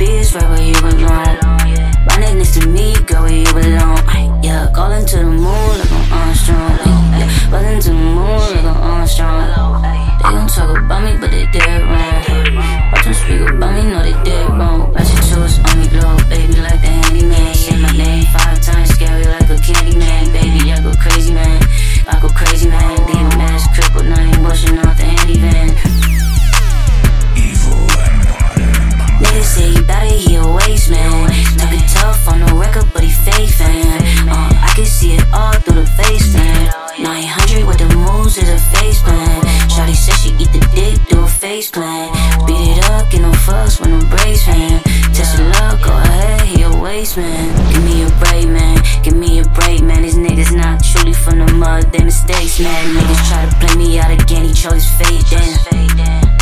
is right where you belong. Right next to me, girl, where you belong. Yeah, calling to the moon like I'm Armstrong. Yeah, to the moon like I'm Armstrong. They gon' talk about me, but they dead wrong. Watch them speak about me, no they dead wrong. Plan. Beat it up, get no fucks when I'm brace fan. Test your luck, go ahead, he a waste man. Give me a break, man. Give me a break, man. These niggas not truly from the mud, they mistakes, man. Niggas try to play me out again, he chose his fate, then.